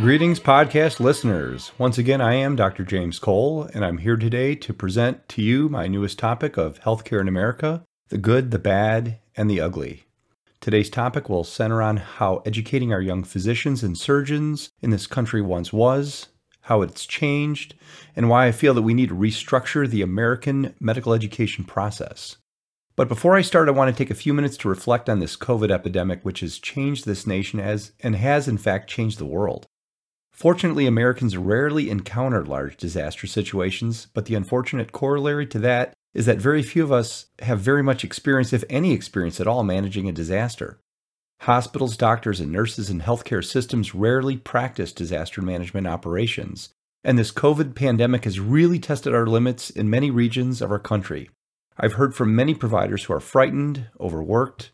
Greetings, podcast listeners. Once again, I am Dr. James Cole, and I'm here today to present to you my newest topic of healthcare in America the good, the bad, and the ugly. Today's topic will center on how educating our young physicians and surgeons in this country once was, how it's changed, and why I feel that we need to restructure the American medical education process. But before I start, I want to take a few minutes to reflect on this COVID epidemic, which has changed this nation as and has in fact changed the world. Fortunately, Americans rarely encounter large disaster situations, but the unfortunate corollary to that is that very few of us have very much experience, if any experience at all, managing a disaster. Hospitals, doctors, and nurses and healthcare systems rarely practice disaster management operations, and this COVID pandemic has really tested our limits in many regions of our country. I've heard from many providers who are frightened, overworked,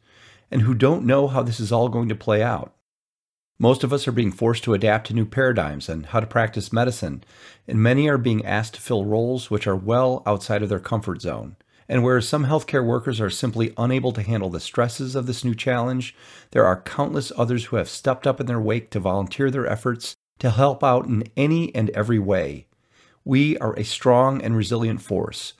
and who don't know how this is all going to play out. Most of us are being forced to adapt to new paradigms and how to practice medicine, and many are being asked to fill roles which are well outside of their comfort zone. And whereas some healthcare workers are simply unable to handle the stresses of this new challenge, there are countless others who have stepped up in their wake to volunteer their efforts to help out in any and every way. We are a strong and resilient force,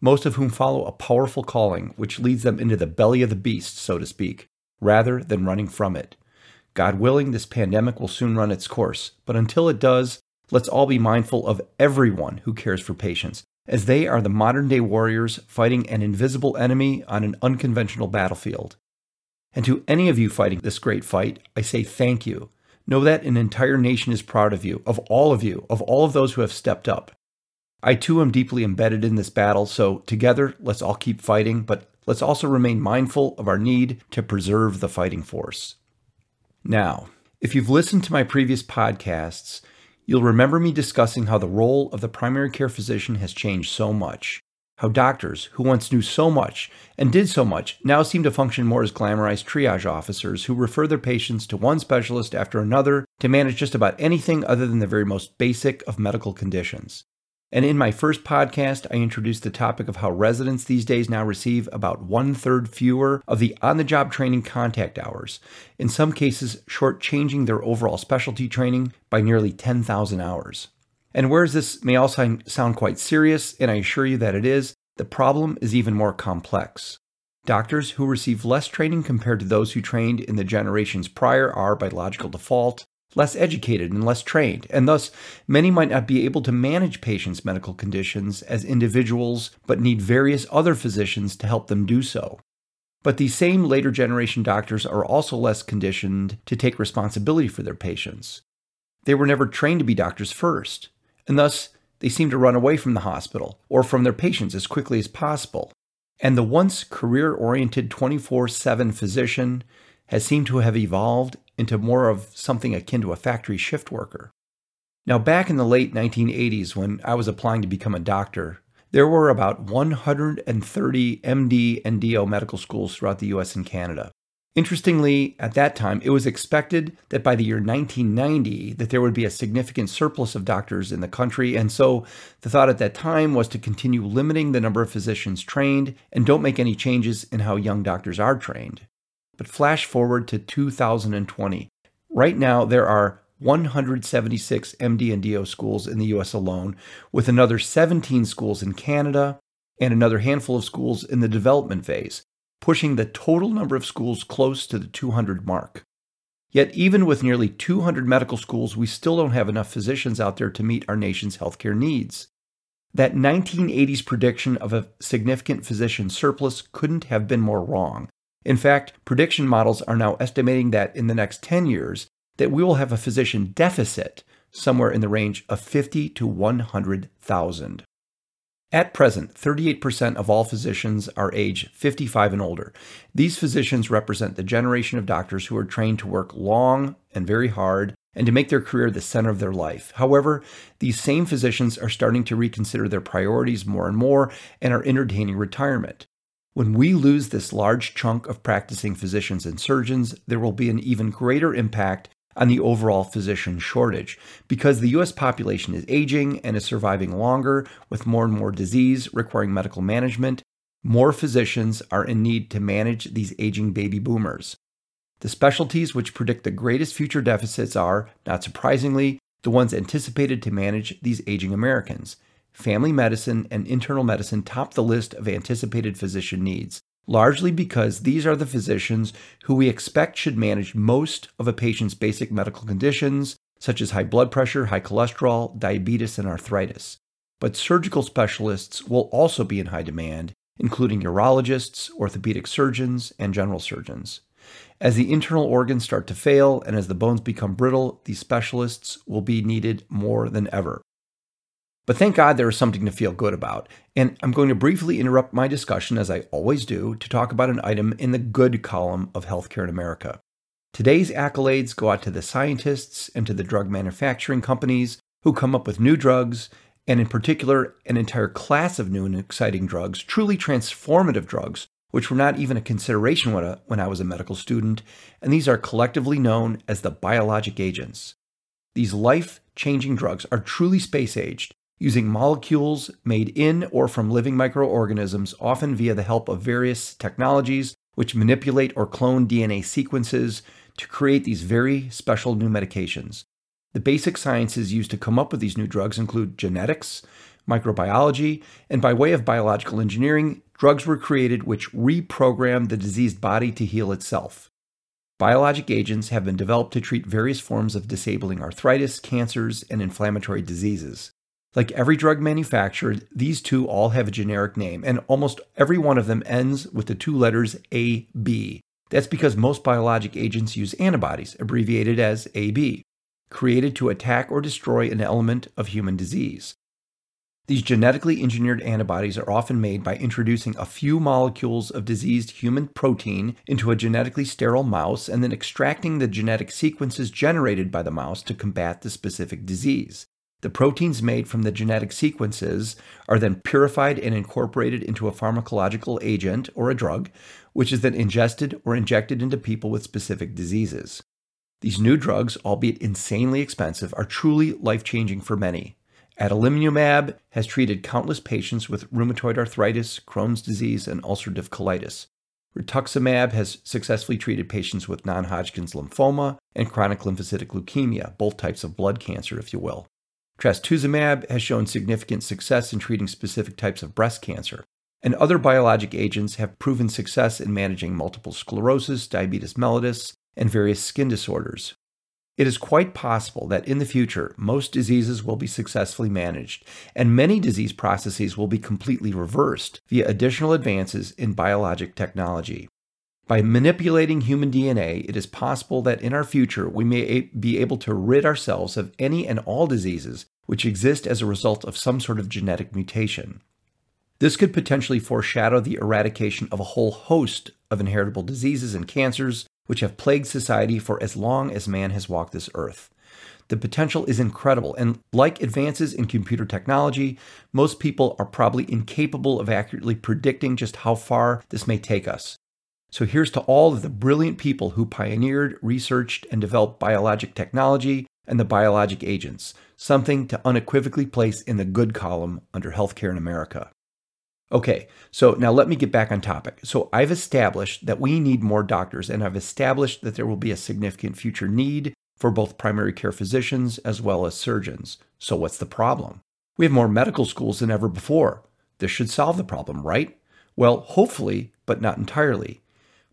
most of whom follow a powerful calling which leads them into the belly of the beast, so to speak, rather than running from it. God willing, this pandemic will soon run its course, but until it does, let's all be mindful of everyone who cares for patients, as they are the modern day warriors fighting an invisible enemy on an unconventional battlefield. And to any of you fighting this great fight, I say thank you. Know that an entire nation is proud of you, of all of you, of all of those who have stepped up. I too am deeply embedded in this battle, so together let's all keep fighting, but let's also remain mindful of our need to preserve the fighting force. Now, if you've listened to my previous podcasts, you'll remember me discussing how the role of the primary care physician has changed so much. How doctors, who once knew so much and did so much, now seem to function more as glamorized triage officers who refer their patients to one specialist after another to manage just about anything other than the very most basic of medical conditions. And in my first podcast, I introduced the topic of how residents these days now receive about one third fewer of the on the job training contact hours, in some cases, shortchanging their overall specialty training by nearly 10,000 hours. And whereas this may all sound quite serious, and I assure you that it is, the problem is even more complex. Doctors who receive less training compared to those who trained in the generations prior are, by logical default, less educated and less trained, and thus many might not be able to manage patients' medical conditions as individuals, but need various other physicians to help them do so. But these same later generation doctors are also less conditioned to take responsibility for their patients. They were never trained to be doctors first, and thus they seem to run away from the hospital or from their patients as quickly as possible. And the once career oriented 24 7 physician has seemed to have evolved into more of something akin to a factory shift worker. Now, back in the late 1980s, when I was applying to become a doctor, there were about 130 MD and DO medical schools throughout the US and Canada. Interestingly, at that time, it was expected that by the year 1990 that there would be a significant surplus of doctors in the country, and so the thought at that time was to continue limiting the number of physicians trained and don't make any changes in how young doctors are trained. But flash forward to 2020. Right now, there are 176 MD and DO schools in the US alone, with another 17 schools in Canada and another handful of schools in the development phase, pushing the total number of schools close to the 200 mark. Yet, even with nearly 200 medical schools, we still don't have enough physicians out there to meet our nation's healthcare needs. That 1980s prediction of a significant physician surplus couldn't have been more wrong. In fact, prediction models are now estimating that in the next 10 years that we will have a physician deficit somewhere in the range of 50 to 100,000. At present, 38% of all physicians are age 55 and older. These physicians represent the generation of doctors who are trained to work long and very hard and to make their career the center of their life. However, these same physicians are starting to reconsider their priorities more and more and are entertaining retirement. When we lose this large chunk of practicing physicians and surgeons, there will be an even greater impact on the overall physician shortage because the US population is aging and is surviving longer with more and more disease requiring medical management. More physicians are in need to manage these aging baby boomers. The specialties which predict the greatest future deficits are, not surprisingly, the ones anticipated to manage these aging Americans. Family medicine and internal medicine top the list of anticipated physician needs, largely because these are the physicians who we expect should manage most of a patient's basic medical conditions, such as high blood pressure, high cholesterol, diabetes, and arthritis. But surgical specialists will also be in high demand, including urologists, orthopedic surgeons, and general surgeons. As the internal organs start to fail and as the bones become brittle, these specialists will be needed more than ever. But thank God there is something to feel good about. And I'm going to briefly interrupt my discussion, as I always do, to talk about an item in the good column of healthcare in America. Today's accolades go out to the scientists and to the drug manufacturing companies who come up with new drugs and in particular, an entire class of new and exciting drugs, truly transformative drugs, which were not even a consideration when, I, when I was a medical student, and these are collectively known as the biologic agents. These life changing drugs are truly space aged, using molecules made in or from living microorganisms, often via the help of various technologies which manipulate or clone DNA sequences to create these very special new medications. The basic sciences used to come up with these new drugs include genetics, microbiology, and by way of biological engineering, drugs were created which reprogram the diseased body to heal itself. Biologic agents have been developed to treat various forms of disabling arthritis, cancers, and inflammatory diseases. Like every drug manufactured, these two all have a generic name, and almost every one of them ends with the two letters AB. That's because most biologic agents use antibodies, abbreviated as AB created to attack or destroy an element of human disease. These genetically engineered antibodies are often made by introducing a few molecules of diseased human protein into a genetically sterile mouse and then extracting the genetic sequences generated by the mouse to combat the specific disease. The proteins made from the genetic sequences are then purified and incorporated into a pharmacological agent or a drug, which is then ingested or injected into people with specific diseases. These new drugs, albeit insanely expensive, are truly life changing for many. Adalimumab has treated countless patients with rheumatoid arthritis, Crohn's disease, and ulcerative colitis. Rituximab has successfully treated patients with non Hodgkin's lymphoma and chronic lymphocytic leukemia, both types of blood cancer, if you will. Trastuzumab has shown significant success in treating specific types of breast cancer. And other biologic agents have proven success in managing multiple sclerosis, diabetes mellitus, and various skin disorders. It is quite possible that in the future, most diseases will be successfully managed, and many disease processes will be completely reversed via additional advances in biologic technology. By manipulating human DNA, it is possible that in our future we may be able to rid ourselves of any and all diseases which exist as a result of some sort of genetic mutation. This could potentially foreshadow the eradication of a whole host of inheritable diseases and cancers which have plagued society for as long as man has walked this earth. The potential is incredible, and like advances in computer technology, most people are probably incapable of accurately predicting just how far this may take us. So here's to all of the brilliant people who pioneered, researched, and developed biologic technology and the biologic agents, something to unequivocally place in the good column under healthcare in America. Okay, so now let me get back on topic. So I've established that we need more doctors, and I've established that there will be a significant future need for both primary care physicians as well as surgeons. So what's the problem? We have more medical schools than ever before. This should solve the problem, right? Well, hopefully, but not entirely.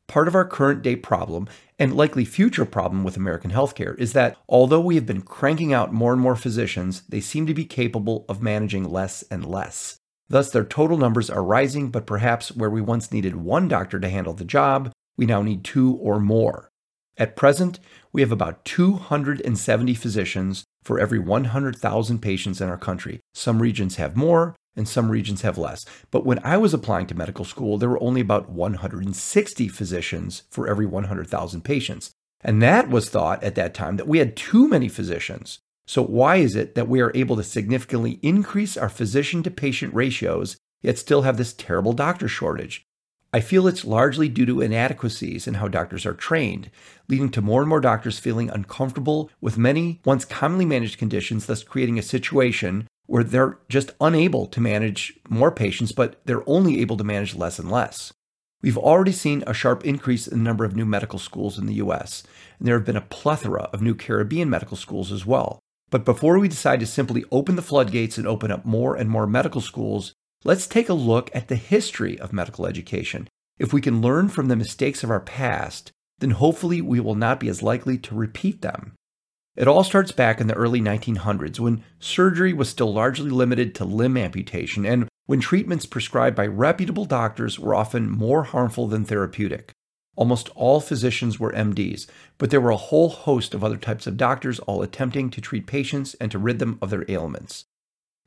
Part of our current day problem, and likely future problem with American healthcare, is that although we have been cranking out more and more physicians, they seem to be capable of managing less and less. Thus, their total numbers are rising, but perhaps where we once needed one doctor to handle the job, we now need two or more. At present, we have about 270 physicians for every 100,000 patients in our country. Some regions have more, and some regions have less. But when I was applying to medical school, there were only about 160 physicians for every 100,000 patients. And that was thought at that time that we had too many physicians. So, why is it that we are able to significantly increase our physician to patient ratios, yet still have this terrible doctor shortage? I feel it's largely due to inadequacies in how doctors are trained, leading to more and more doctors feeling uncomfortable with many once commonly managed conditions, thus creating a situation where they're just unable to manage more patients, but they're only able to manage less and less. We've already seen a sharp increase in the number of new medical schools in the US, and there have been a plethora of new Caribbean medical schools as well. But before we decide to simply open the floodgates and open up more and more medical schools, let's take a look at the history of medical education. If we can learn from the mistakes of our past, then hopefully we will not be as likely to repeat them. It all starts back in the early 1900s when surgery was still largely limited to limb amputation and when treatments prescribed by reputable doctors were often more harmful than therapeutic. Almost all physicians were MDs, but there were a whole host of other types of doctors all attempting to treat patients and to rid them of their ailments.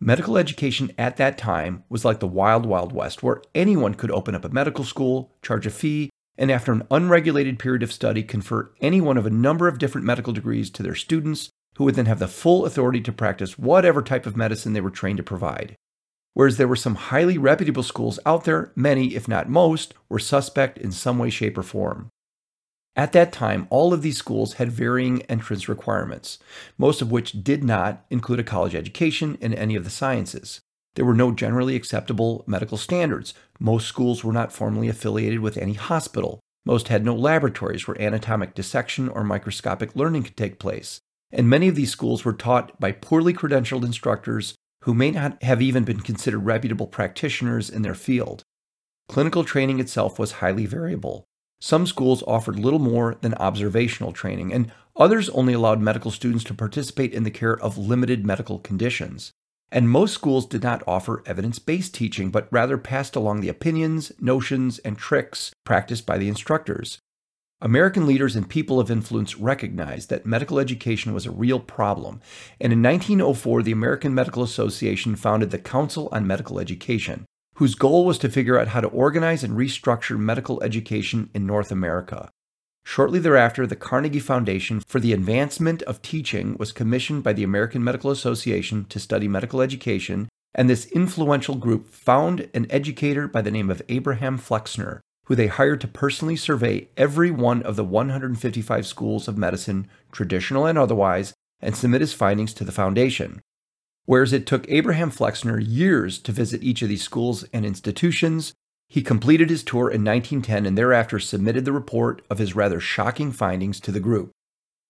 Medical education at that time was like the wild, wild west, where anyone could open up a medical school, charge a fee, and after an unregulated period of study, confer any one of a number of different medical degrees to their students, who would then have the full authority to practice whatever type of medicine they were trained to provide. Whereas there were some highly reputable schools out there, many, if not most, were suspect in some way, shape, or form. At that time, all of these schools had varying entrance requirements, most of which did not include a college education in any of the sciences. There were no generally acceptable medical standards. Most schools were not formally affiliated with any hospital. Most had no laboratories where anatomic dissection or microscopic learning could take place. And many of these schools were taught by poorly credentialed instructors who may not have even been considered reputable practitioners in their field. Clinical training itself was highly variable. Some schools offered little more than observational training, and others only allowed medical students to participate in the care of limited medical conditions. And most schools did not offer evidence based teaching, but rather passed along the opinions, notions, and tricks practiced by the instructors. American leaders and people of influence recognized that medical education was a real problem, and in 1904, the American Medical Association founded the Council on Medical Education, whose goal was to figure out how to organize and restructure medical education in North America. Shortly thereafter, the Carnegie Foundation for the Advancement of Teaching was commissioned by the American Medical Association to study medical education, and this influential group found an educator by the name of Abraham Flexner, who they hired to personally survey every one of the 155 schools of medicine, traditional and otherwise, and submit his findings to the foundation. Whereas it took Abraham Flexner years to visit each of these schools and institutions, he completed his tour in 1910 and thereafter submitted the report of his rather shocking findings to the group.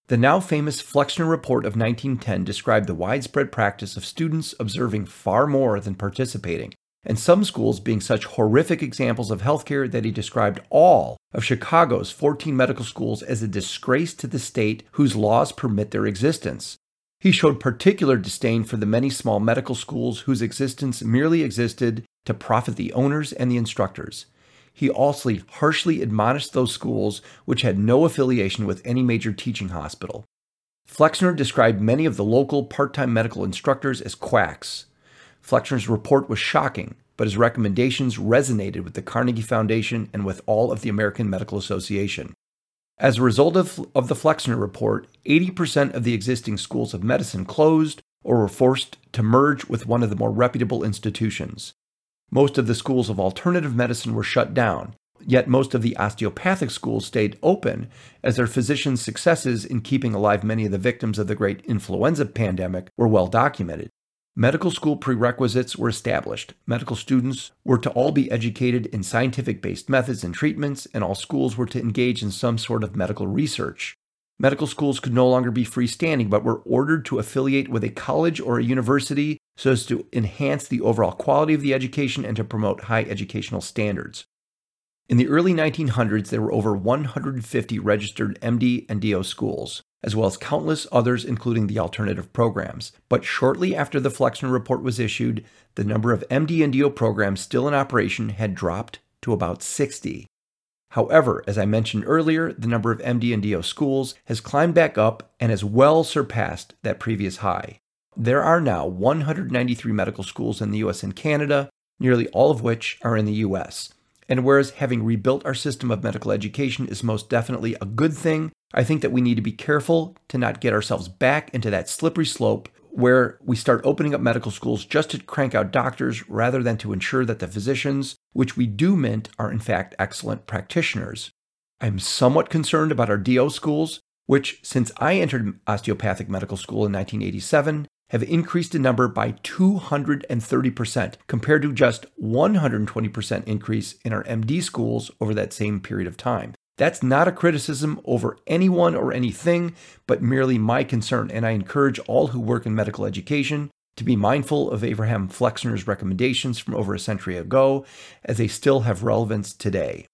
The now famous Flexner Report of 1910 described the widespread practice of students observing far more than participating, and some schools being such horrific examples of healthcare that he described all of Chicago's 14 medical schools as a disgrace to the state whose laws permit their existence. He showed particular disdain for the many small medical schools whose existence merely existed to profit the owners and the instructors. He also harshly admonished those schools which had no affiliation with any major teaching hospital. Flexner described many of the local part time medical instructors as quacks, Flexner's report was shocking, but his recommendations resonated with the Carnegie Foundation and with all of the American Medical Association. As a result of, of the Flexner report, 80% of the existing schools of medicine closed or were forced to merge with one of the more reputable institutions. Most of the schools of alternative medicine were shut down, yet most of the osteopathic schools stayed open as their physicians' successes in keeping alive many of the victims of the great influenza pandemic were well documented. Medical school prerequisites were established. Medical students were to all be educated in scientific based methods and treatments, and all schools were to engage in some sort of medical research. Medical schools could no longer be freestanding, but were ordered to affiliate with a college or a university so as to enhance the overall quality of the education and to promote high educational standards. In the early 1900s, there were over 150 registered MD and DO schools as well as countless others, including the alternative programs. But shortly after the Flexner report was issued, the number of MD and DO programs still in operation had dropped to about 60. However, as I mentioned earlier, the number of MD and DO schools has climbed back up and has well surpassed that previous high. There are now 193 medical schools in the US and Canada, nearly all of which are in the US. And whereas having rebuilt our system of medical education is most definitely a good thing, I think that we need to be careful to not get ourselves back into that slippery slope where we start opening up medical schools just to crank out doctors rather than to ensure that the physicians, which we do mint, are in fact excellent practitioners. I'm somewhat concerned about our DO schools, which, since I entered osteopathic medical school in 1987, have increased in number by 230% compared to just 120% increase in our MD schools over that same period of time. That's not a criticism over anyone or anything, but merely my concern, and I encourage all who work in medical education to be mindful of Abraham Flexner's recommendations from over a century ago, as they still have relevance today.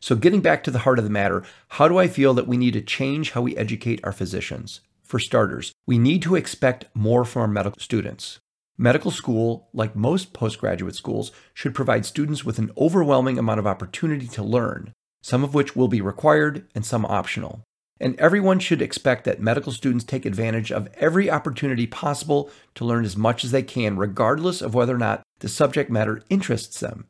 So, getting back to the heart of the matter, how do I feel that we need to change how we educate our physicians? For starters, we need to expect more from our medical students. Medical school, like most postgraduate schools, should provide students with an overwhelming amount of opportunity to learn, some of which will be required and some optional. And everyone should expect that medical students take advantage of every opportunity possible to learn as much as they can, regardless of whether or not the subject matter interests them.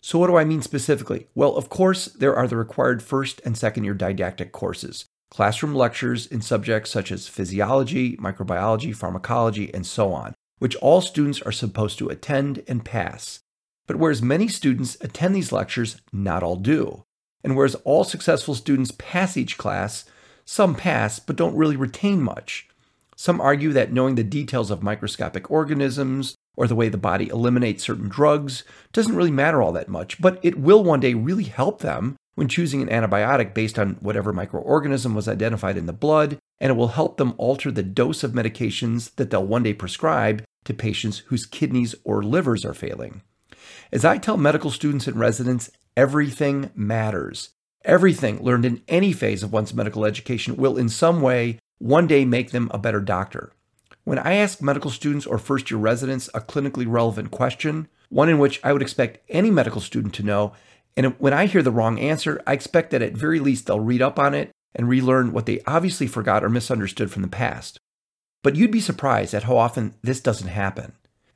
So, what do I mean specifically? Well, of course, there are the required first and second year didactic courses, classroom lectures in subjects such as physiology, microbiology, pharmacology, and so on, which all students are supposed to attend and pass. But whereas many students attend these lectures, not all do. And whereas all successful students pass each class, some pass but don't really retain much. Some argue that knowing the details of microscopic organisms, or the way the body eliminates certain drugs doesn't really matter all that much, but it will one day really help them when choosing an antibiotic based on whatever microorganism was identified in the blood, and it will help them alter the dose of medications that they'll one day prescribe to patients whose kidneys or livers are failing. As I tell medical students and residents, everything matters. Everything learned in any phase of one's medical education will, in some way, one day make them a better doctor. When I ask medical students or first year residents a clinically relevant question, one in which I would expect any medical student to know, and when I hear the wrong answer, I expect that at very least they'll read up on it and relearn what they obviously forgot or misunderstood from the past. But you'd be surprised at how often this doesn't happen.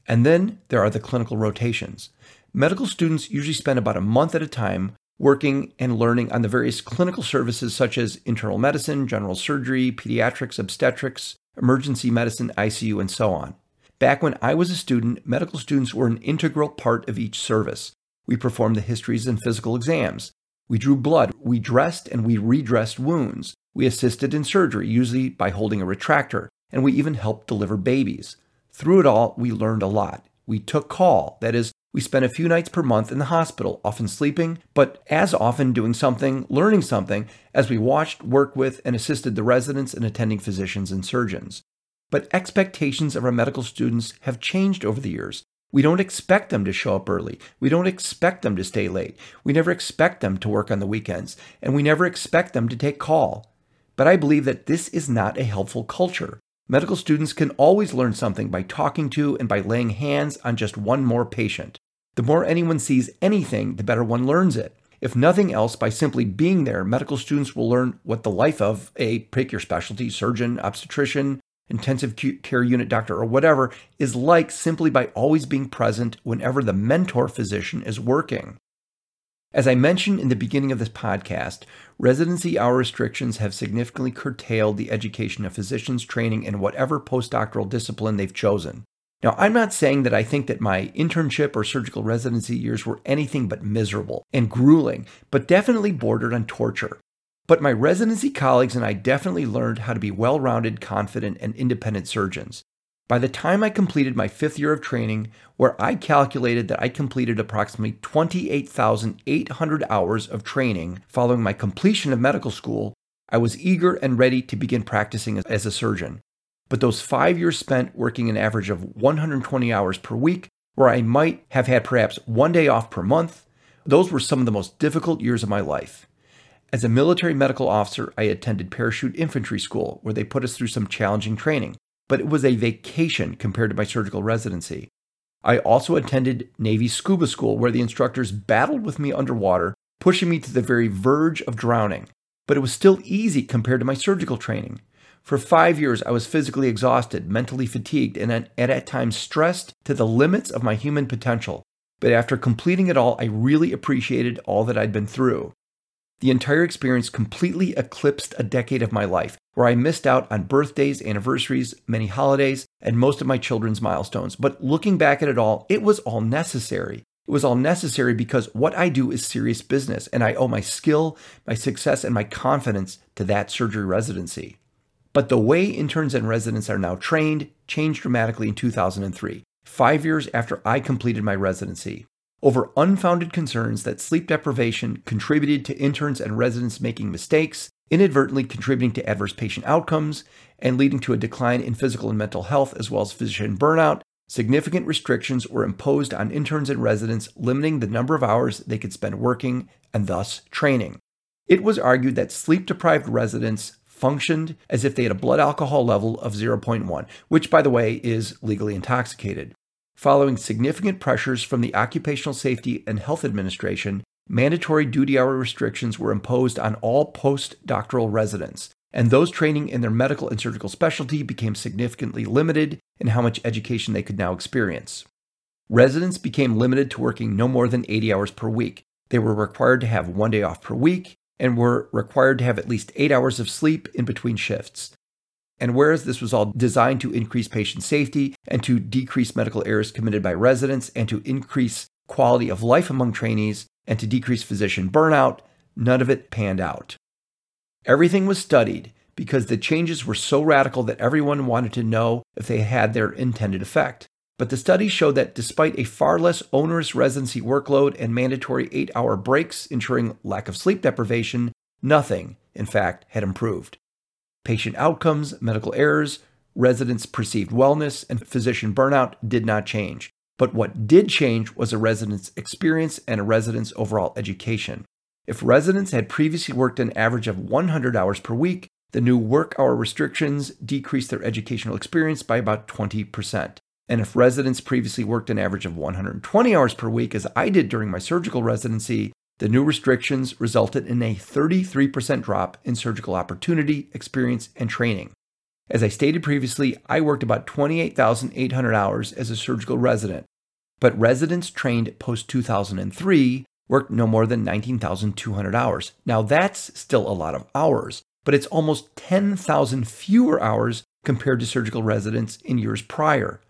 And then there are the clinical rotations. Medical students usually spend about a month at a time working and learning on the various clinical services such as internal medicine, general surgery, pediatrics, obstetrics, emergency medicine, ICU, and so on. Back when I was a student, medical students were an integral part of each service. We performed the histories and physical exams. We drew blood, we dressed and we redressed wounds. We assisted in surgery, usually by holding a retractor, and we even helped deliver babies. Through it all, we learned a lot. We took call, that is, we spent a few nights per month in the hospital, often sleeping, but as often doing something, learning something, as we watched, worked with, and assisted the residents and attending physicians and surgeons. But expectations of our medical students have changed over the years. We don't expect them to show up early. We don't expect them to stay late. We never expect them to work on the weekends, and we never expect them to take call. But I believe that this is not a helpful culture. Medical students can always learn something by talking to and by laying hands on just one more patient. The more anyone sees anything, the better one learns it. If nothing else, by simply being there, medical students will learn what the life of a pick your specialty surgeon, obstetrician, intensive care unit doctor, or whatever is like simply by always being present whenever the mentor physician is working. As I mentioned in the beginning of this podcast, residency hour restrictions have significantly curtailed the education of physicians training in whatever postdoctoral discipline they've chosen. Now, I'm not saying that I think that my internship or surgical residency years were anything but miserable and grueling, but definitely bordered on torture. But my residency colleagues and I definitely learned how to be well rounded, confident, and independent surgeons. By the time I completed my fifth year of training, where I calculated that I completed approximately 28,800 hours of training following my completion of medical school, I was eager and ready to begin practicing as a surgeon. But those five years spent working an average of 120 hours per week, where I might have had perhaps one day off per month, those were some of the most difficult years of my life. As a military medical officer, I attended parachute infantry school, where they put us through some challenging training, but it was a vacation compared to my surgical residency. I also attended Navy scuba school, where the instructors battled with me underwater, pushing me to the very verge of drowning. But it was still easy compared to my surgical training. For five years, I was physically exhausted, mentally fatigued, and at times stressed to the limits of my human potential. But after completing it all, I really appreciated all that I'd been through. The entire experience completely eclipsed a decade of my life, where I missed out on birthdays, anniversaries, many holidays, and most of my children's milestones. But looking back at it all, it was all necessary. It was all necessary because what I do is serious business, and I owe my skill, my success, and my confidence to that surgery residency. But the way interns and residents are now trained changed dramatically in 2003, five years after I completed my residency, over unfounded concerns that sleep deprivation contributed to interns and residents making mistakes, inadvertently contributing to adverse patient outcomes, and leading to a decline in physical and mental health as well as physician burnout. Significant restrictions were imposed on interns and residents, limiting the number of hours they could spend working and thus training. It was argued that sleep deprived residents functioned as if they had a blood alcohol level of 0.1, which, by the way, is legally intoxicated. Following significant pressures from the Occupational Safety and Health Administration, mandatory duty hour restrictions were imposed on all postdoctoral residents, and those training in their medical and surgical specialty became significantly limited in how much education they could now experience. Residents became limited to working no more than 80 hours per week. They were required to have one day off per week and were required to have at least eight hours of sleep in between shifts. And whereas this was all designed to increase patient safety and to decrease medical errors committed by residents and to increase quality of life among trainees and to decrease physician burnout, none of it panned out. Everything was studied because the changes were so radical that everyone wanted to know if they had their intended effect. But the studies showed that despite a far less onerous residency workload and mandatory eight hour breaks ensuring lack of sleep deprivation, nothing, in fact, had improved. Patient outcomes, medical errors, residents' perceived wellness, and physician burnout did not change. But what did change was a resident's experience and a resident's overall education. If residents had previously worked an average of 100 hours per week, the new work hour restrictions decreased their educational experience by about 20%. And if residents previously worked an average of 120 hours per week, as I did during my surgical residency, the new restrictions resulted in a 33% drop in surgical opportunity, experience, and training. As I stated previously, I worked about 28,800 hours as a surgical resident, but residents trained post 2003 worked no more than 19,200 hours. Now, that's still a lot of hours, but it's almost 10,000 fewer hours compared to surgical residents in years prior.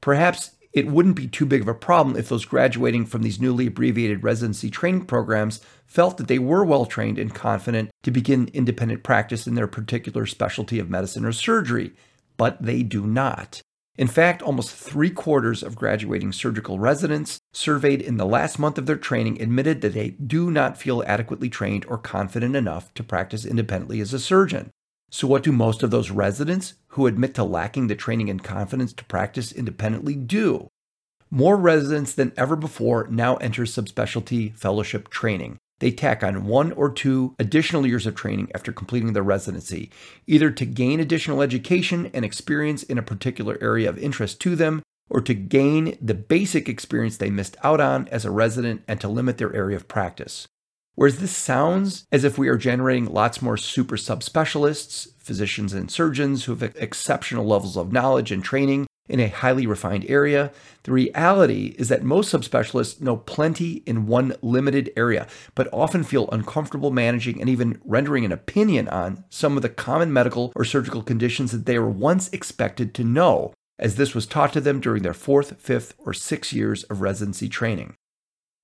Perhaps it wouldn't be too big of a problem if those graduating from these newly abbreviated residency training programs felt that they were well trained and confident to begin independent practice in their particular specialty of medicine or surgery, but they do not. In fact, almost three quarters of graduating surgical residents surveyed in the last month of their training admitted that they do not feel adequately trained or confident enough to practice independently as a surgeon. So, what do most of those residents who admit to lacking the training and confidence to practice independently do? More residents than ever before now enter subspecialty fellowship training. They tack on one or two additional years of training after completing their residency, either to gain additional education and experience in a particular area of interest to them, or to gain the basic experience they missed out on as a resident and to limit their area of practice. Whereas this sounds as if we are generating lots more super subspecialists, physicians and surgeons who have exceptional levels of knowledge and training in a highly refined area, the reality is that most subspecialists know plenty in one limited area, but often feel uncomfortable managing and even rendering an opinion on some of the common medical or surgical conditions that they were once expected to know, as this was taught to them during their fourth, fifth, or sixth years of residency training.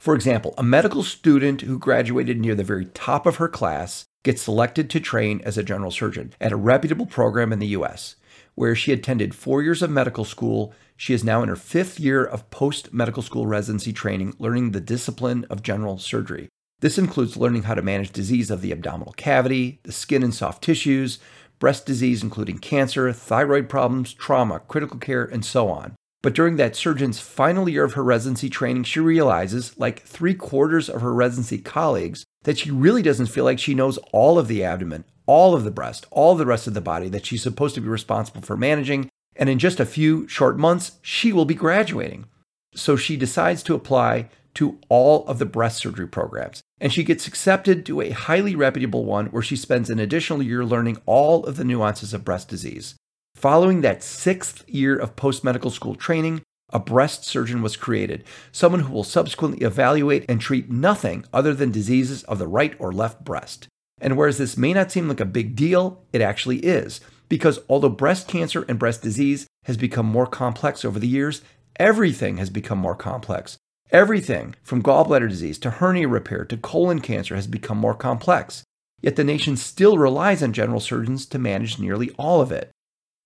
For example, a medical student who graduated near the very top of her class gets selected to train as a general surgeon at a reputable program in the US. Where she attended four years of medical school, she is now in her fifth year of post medical school residency training, learning the discipline of general surgery. This includes learning how to manage disease of the abdominal cavity, the skin and soft tissues, breast disease, including cancer, thyroid problems, trauma, critical care, and so on. But during that surgeon's final year of her residency training, she realizes, like three quarters of her residency colleagues, that she really doesn't feel like she knows all of the abdomen, all of the breast, all the rest of the body that she's supposed to be responsible for managing. And in just a few short months, she will be graduating. So she decides to apply to all of the breast surgery programs. And she gets accepted to a highly reputable one where she spends an additional year learning all of the nuances of breast disease. Following that sixth year of post medical school training, a breast surgeon was created, someone who will subsequently evaluate and treat nothing other than diseases of the right or left breast. And whereas this may not seem like a big deal, it actually is, because although breast cancer and breast disease has become more complex over the years, everything has become more complex. Everything from gallbladder disease to hernia repair to colon cancer has become more complex. yet the nation still relies on general surgeons to manage nearly all of it.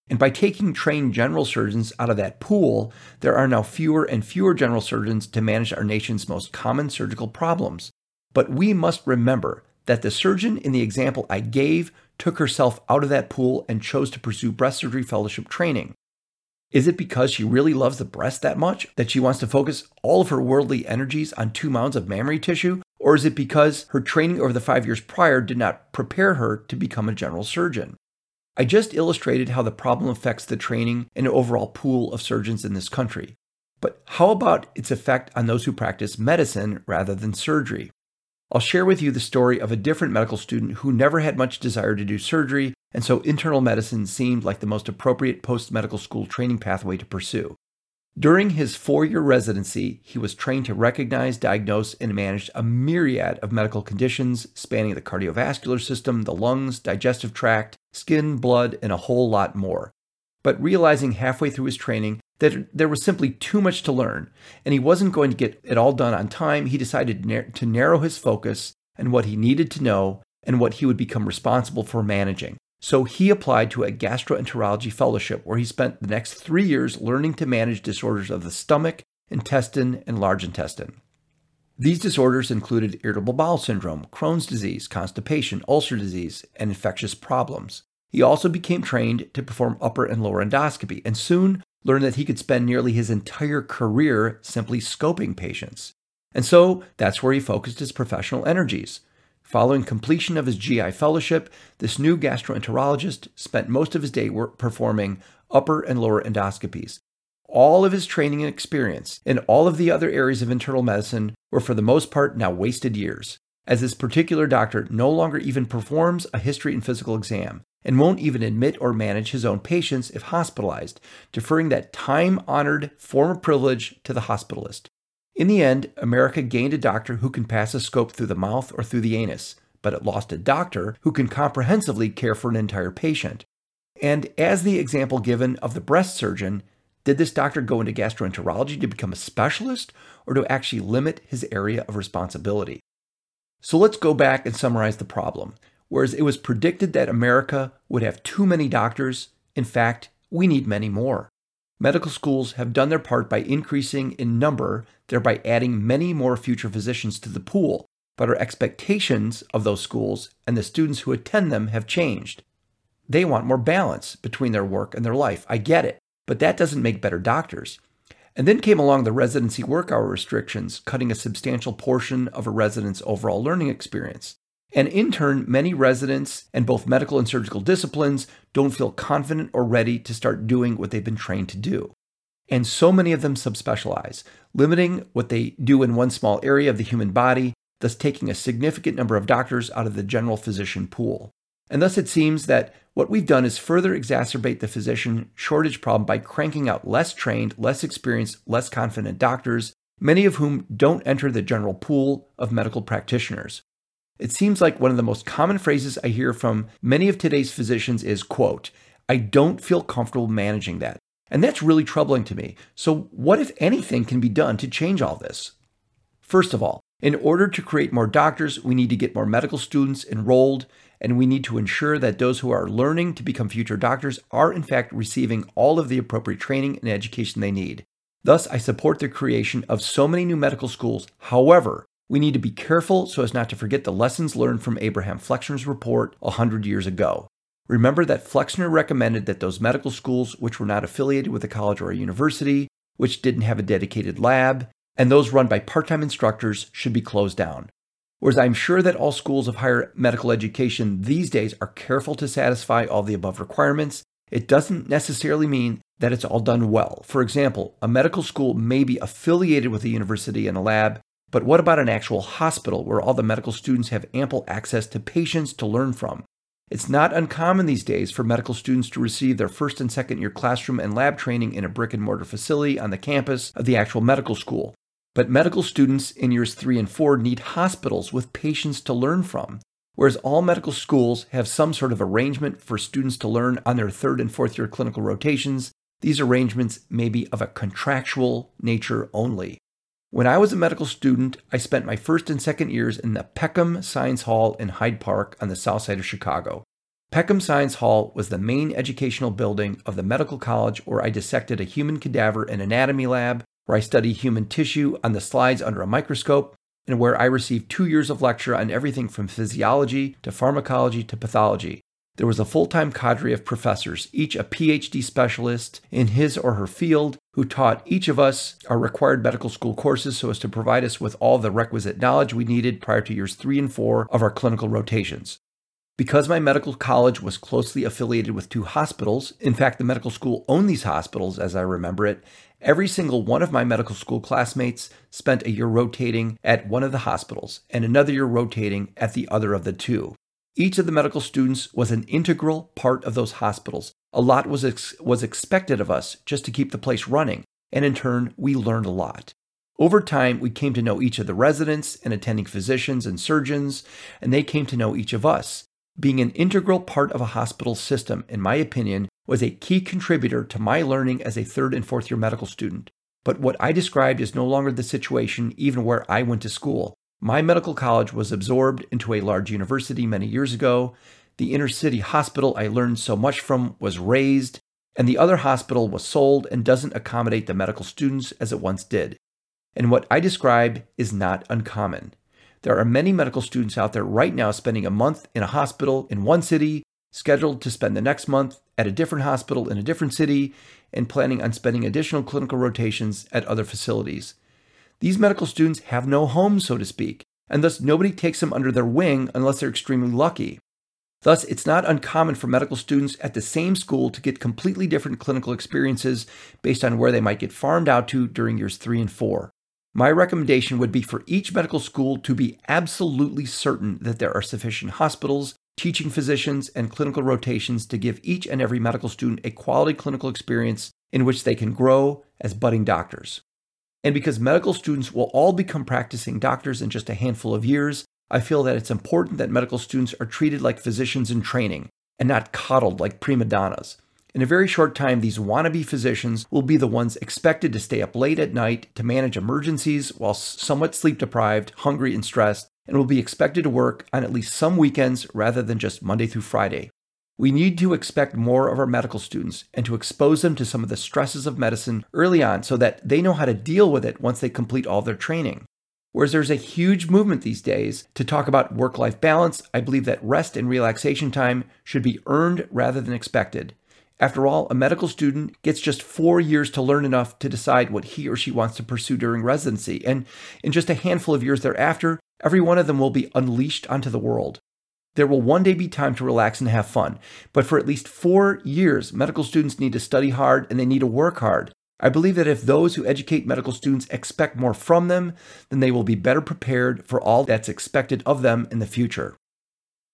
And by taking trained general surgeons out of that pool, there are now fewer and fewer general surgeons to manage our nation's most common surgical problems. But we must remember that the surgeon in the example I gave took herself out of that pool and chose to pursue breast surgery fellowship training. Is it because she really loves the breast that much that she wants to focus all of her worldly energies on two mounds of mammary tissue? Or is it because her training over the five years prior did not prepare her to become a general surgeon? I just illustrated how the problem affects the training and overall pool of surgeons in this country. But how about its effect on those who practice medicine rather than surgery? I'll share with you the story of a different medical student who never had much desire to do surgery, and so internal medicine seemed like the most appropriate post medical school training pathway to pursue. During his four year residency, he was trained to recognize, diagnose, and manage a myriad of medical conditions spanning the cardiovascular system, the lungs, digestive tract, skin, blood, and a whole lot more. But realizing halfway through his training that there was simply too much to learn, and he wasn't going to get it all done on time, he decided to narrow his focus and what he needed to know and what he would become responsible for managing. So he applied to a gastroenterology fellowship where he spent the next three years learning to manage disorders of the stomach, intestine, and large intestine. These disorders included irritable bowel syndrome, Crohn's disease, constipation, ulcer disease, and infectious problems. He also became trained to perform upper and lower endoscopy and soon learned that he could spend nearly his entire career simply scoping patients. And so that's where he focused his professional energies. Following completion of his GI fellowship, this new gastroenterologist spent most of his day performing upper and lower endoscopies. All of his training and experience in all of the other areas of internal medicine were for the most part now wasted years, as this particular doctor no longer even performs a history and physical exam and won't even admit or manage his own patients if hospitalized, deferring that time honored former privilege to the hospitalist. In the end, America gained a doctor who can pass a scope through the mouth or through the anus, but it lost a doctor who can comprehensively care for an entire patient. And as the example given of the breast surgeon, did this doctor go into gastroenterology to become a specialist or to actually limit his area of responsibility? So let's go back and summarize the problem. Whereas it was predicted that America would have too many doctors, in fact, we need many more. Medical schools have done their part by increasing in number, thereby adding many more future physicians to the pool, but our expectations of those schools and the students who attend them have changed. They want more balance between their work and their life. I get it, but that doesn't make better doctors. And then came along the residency work hour restrictions, cutting a substantial portion of a resident's overall learning experience. And in turn, many residents and both medical and surgical disciplines don't feel confident or ready to start doing what they've been trained to do. And so many of them subspecialize, limiting what they do in one small area of the human body, thus taking a significant number of doctors out of the general physician pool. And thus it seems that what we've done is further exacerbate the physician shortage problem by cranking out less trained, less experienced, less confident doctors, many of whom don't enter the general pool of medical practitioners. It seems like one of the most common phrases I hear from many of today's physicians is, quote, I don't feel comfortable managing that. And that's really troubling to me. So, what, if anything, can be done to change all this? First of all, in order to create more doctors, we need to get more medical students enrolled, and we need to ensure that those who are learning to become future doctors are, in fact, receiving all of the appropriate training and education they need. Thus, I support the creation of so many new medical schools. However, we need to be careful so as not to forget the lessons learned from Abraham Flexner's report 100 years ago. Remember that Flexner recommended that those medical schools which were not affiliated with a college or a university, which didn't have a dedicated lab, and those run by part time instructors should be closed down. Whereas I'm sure that all schools of higher medical education these days are careful to satisfy all the above requirements, it doesn't necessarily mean that it's all done well. For example, a medical school may be affiliated with a university and a lab, but what about an actual hospital where all the medical students have ample access to patients to learn from? It's not uncommon these days for medical students to receive their first and second year classroom and lab training in a brick and mortar facility on the campus of the actual medical school. But medical students in years three and four need hospitals with patients to learn from. Whereas all medical schools have some sort of arrangement for students to learn on their third and fourth year clinical rotations, these arrangements may be of a contractual nature only. When I was a medical student, I spent my first and second years in the Peckham Science Hall in Hyde Park on the south side of Chicago. Peckham Science Hall was the main educational building of the medical college where I dissected a human cadaver in anatomy lab, where I studied human tissue on the slides under a microscope, and where I received two years of lecture on everything from physiology to pharmacology to pathology. There was a full time cadre of professors, each a PhD specialist in his or her field, who taught each of us our required medical school courses so as to provide us with all the requisite knowledge we needed prior to years three and four of our clinical rotations. Because my medical college was closely affiliated with two hospitals, in fact, the medical school owned these hospitals as I remember it, every single one of my medical school classmates spent a year rotating at one of the hospitals and another year rotating at the other of the two. Each of the medical students was an integral part of those hospitals. A lot was, ex- was expected of us just to keep the place running, and in turn, we learned a lot. Over time, we came to know each of the residents and attending physicians and surgeons, and they came to know each of us. Being an integral part of a hospital system, in my opinion, was a key contributor to my learning as a third and fourth year medical student. But what I described is no longer the situation even where I went to school. My medical college was absorbed into a large university many years ago. The inner city hospital I learned so much from was razed, and the other hospital was sold and doesn't accommodate the medical students as it once did. And what I describe is not uncommon. There are many medical students out there right now spending a month in a hospital in one city, scheduled to spend the next month at a different hospital in a different city, and planning on spending additional clinical rotations at other facilities. These medical students have no home, so to speak, and thus nobody takes them under their wing unless they're extremely lucky. Thus, it's not uncommon for medical students at the same school to get completely different clinical experiences based on where they might get farmed out to during years three and four. My recommendation would be for each medical school to be absolutely certain that there are sufficient hospitals, teaching physicians, and clinical rotations to give each and every medical student a quality clinical experience in which they can grow as budding doctors. And because medical students will all become practicing doctors in just a handful of years, I feel that it's important that medical students are treated like physicians in training and not coddled like prima donnas. In a very short time, these wannabe physicians will be the ones expected to stay up late at night to manage emergencies while somewhat sleep deprived, hungry, and stressed, and will be expected to work on at least some weekends rather than just Monday through Friday. We need to expect more of our medical students and to expose them to some of the stresses of medicine early on so that they know how to deal with it once they complete all their training. Whereas there's a huge movement these days to talk about work life balance, I believe that rest and relaxation time should be earned rather than expected. After all, a medical student gets just four years to learn enough to decide what he or she wants to pursue during residency, and in just a handful of years thereafter, every one of them will be unleashed onto the world. There will one day be time to relax and have fun, but for at least four years, medical students need to study hard and they need to work hard. I believe that if those who educate medical students expect more from them, then they will be better prepared for all that's expected of them in the future.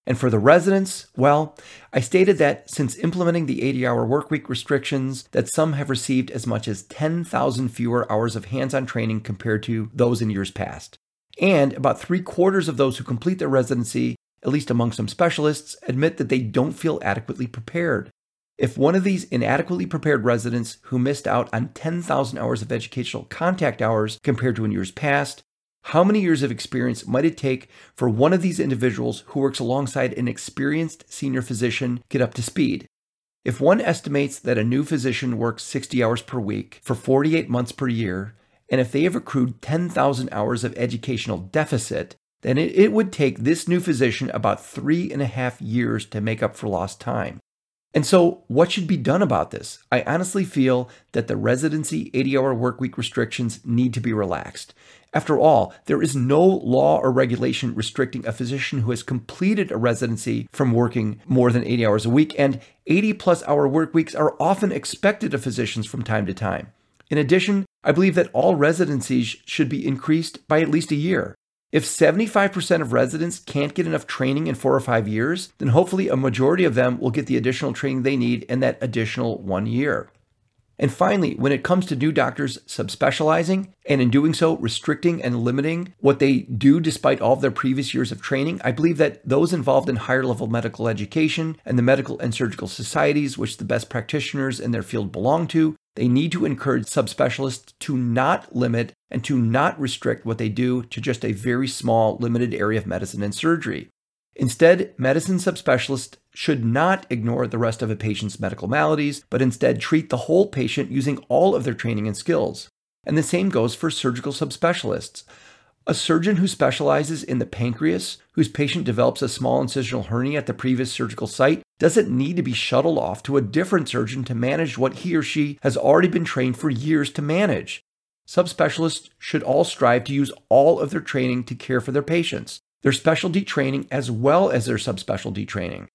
And for the residents, well, I stated that since implementing the 80 hour workweek restrictions, that some have received as much as 10,000 fewer hours of hands on training compared to those in years past. And about three quarters of those who complete their residency at least among some specialists, admit that they don't feel adequately prepared. If one of these inadequately prepared residents who missed out on 10,000 hours of educational contact hours compared to in years past, how many years of experience might it take for one of these individuals who works alongside an experienced senior physician get up to speed? If one estimates that a new physician works 60 hours per week for 48 months per year, and if they have accrued 10,000 hours of educational deficit, then it, it would take this new physician about three and a half years to make up for lost time. And so, what should be done about this? I honestly feel that the residency 80 hour workweek restrictions need to be relaxed. After all, there is no law or regulation restricting a physician who has completed a residency from working more than 80 hours a week, and 80 plus hour work weeks are often expected of physicians from time to time. In addition, I believe that all residencies should be increased by at least a year. If 75% of residents can't get enough training in four or five years, then hopefully a majority of them will get the additional training they need in that additional one year. And finally, when it comes to new doctors subspecializing, and in doing so, restricting and limiting what they do despite all of their previous years of training, I believe that those involved in higher level medical education and the medical and surgical societies, which the best practitioners in their field belong to, They need to encourage subspecialists to not limit and to not restrict what they do to just a very small, limited area of medicine and surgery. Instead, medicine subspecialists should not ignore the rest of a patient's medical maladies, but instead treat the whole patient using all of their training and skills. And the same goes for surgical subspecialists. A surgeon who specializes in the pancreas, whose patient develops a small incisional hernia at the previous surgical site, doesn't need to be shuttled off to a different surgeon to manage what he or she has already been trained for years to manage. Subspecialists should all strive to use all of their training to care for their patients, their specialty training as well as their subspecialty training.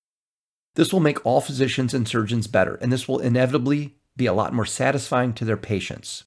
This will make all physicians and surgeons better, and this will inevitably be a lot more satisfying to their patients.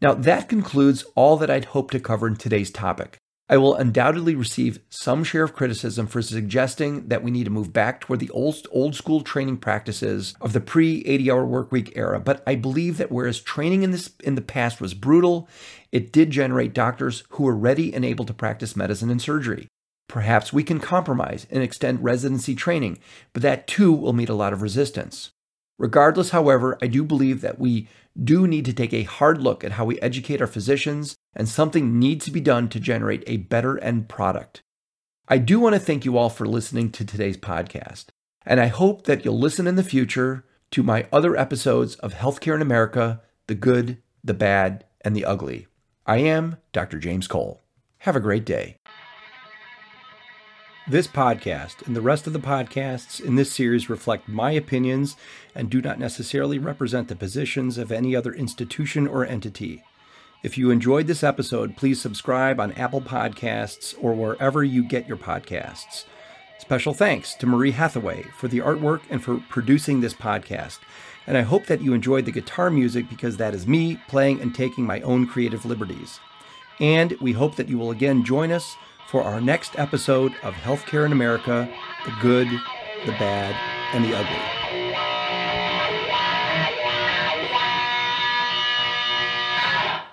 Now, that concludes all that I'd hoped to cover in today's topic. I will undoubtedly receive some share of criticism for suggesting that we need to move back toward the old, old school training practices of the pre 80 hour workweek era, but I believe that whereas training in, this, in the past was brutal, it did generate doctors who were ready and able to practice medicine and surgery. Perhaps we can compromise and extend residency training, but that too will meet a lot of resistance. Regardless, however, I do believe that we do need to take a hard look at how we educate our physicians, and something needs to be done to generate a better end product. I do want to thank you all for listening to today's podcast, and I hope that you'll listen in the future to my other episodes of Healthcare in America The Good, the Bad, and the Ugly. I am Dr. James Cole. Have a great day. This podcast and the rest of the podcasts in this series reflect my opinions and do not necessarily represent the positions of any other institution or entity. If you enjoyed this episode, please subscribe on Apple Podcasts or wherever you get your podcasts. Special thanks to Marie Hathaway for the artwork and for producing this podcast. And I hope that you enjoyed the guitar music because that is me playing and taking my own creative liberties. And we hope that you will again join us for our next episode of Healthcare in America The Good, the Bad, and the Ugly.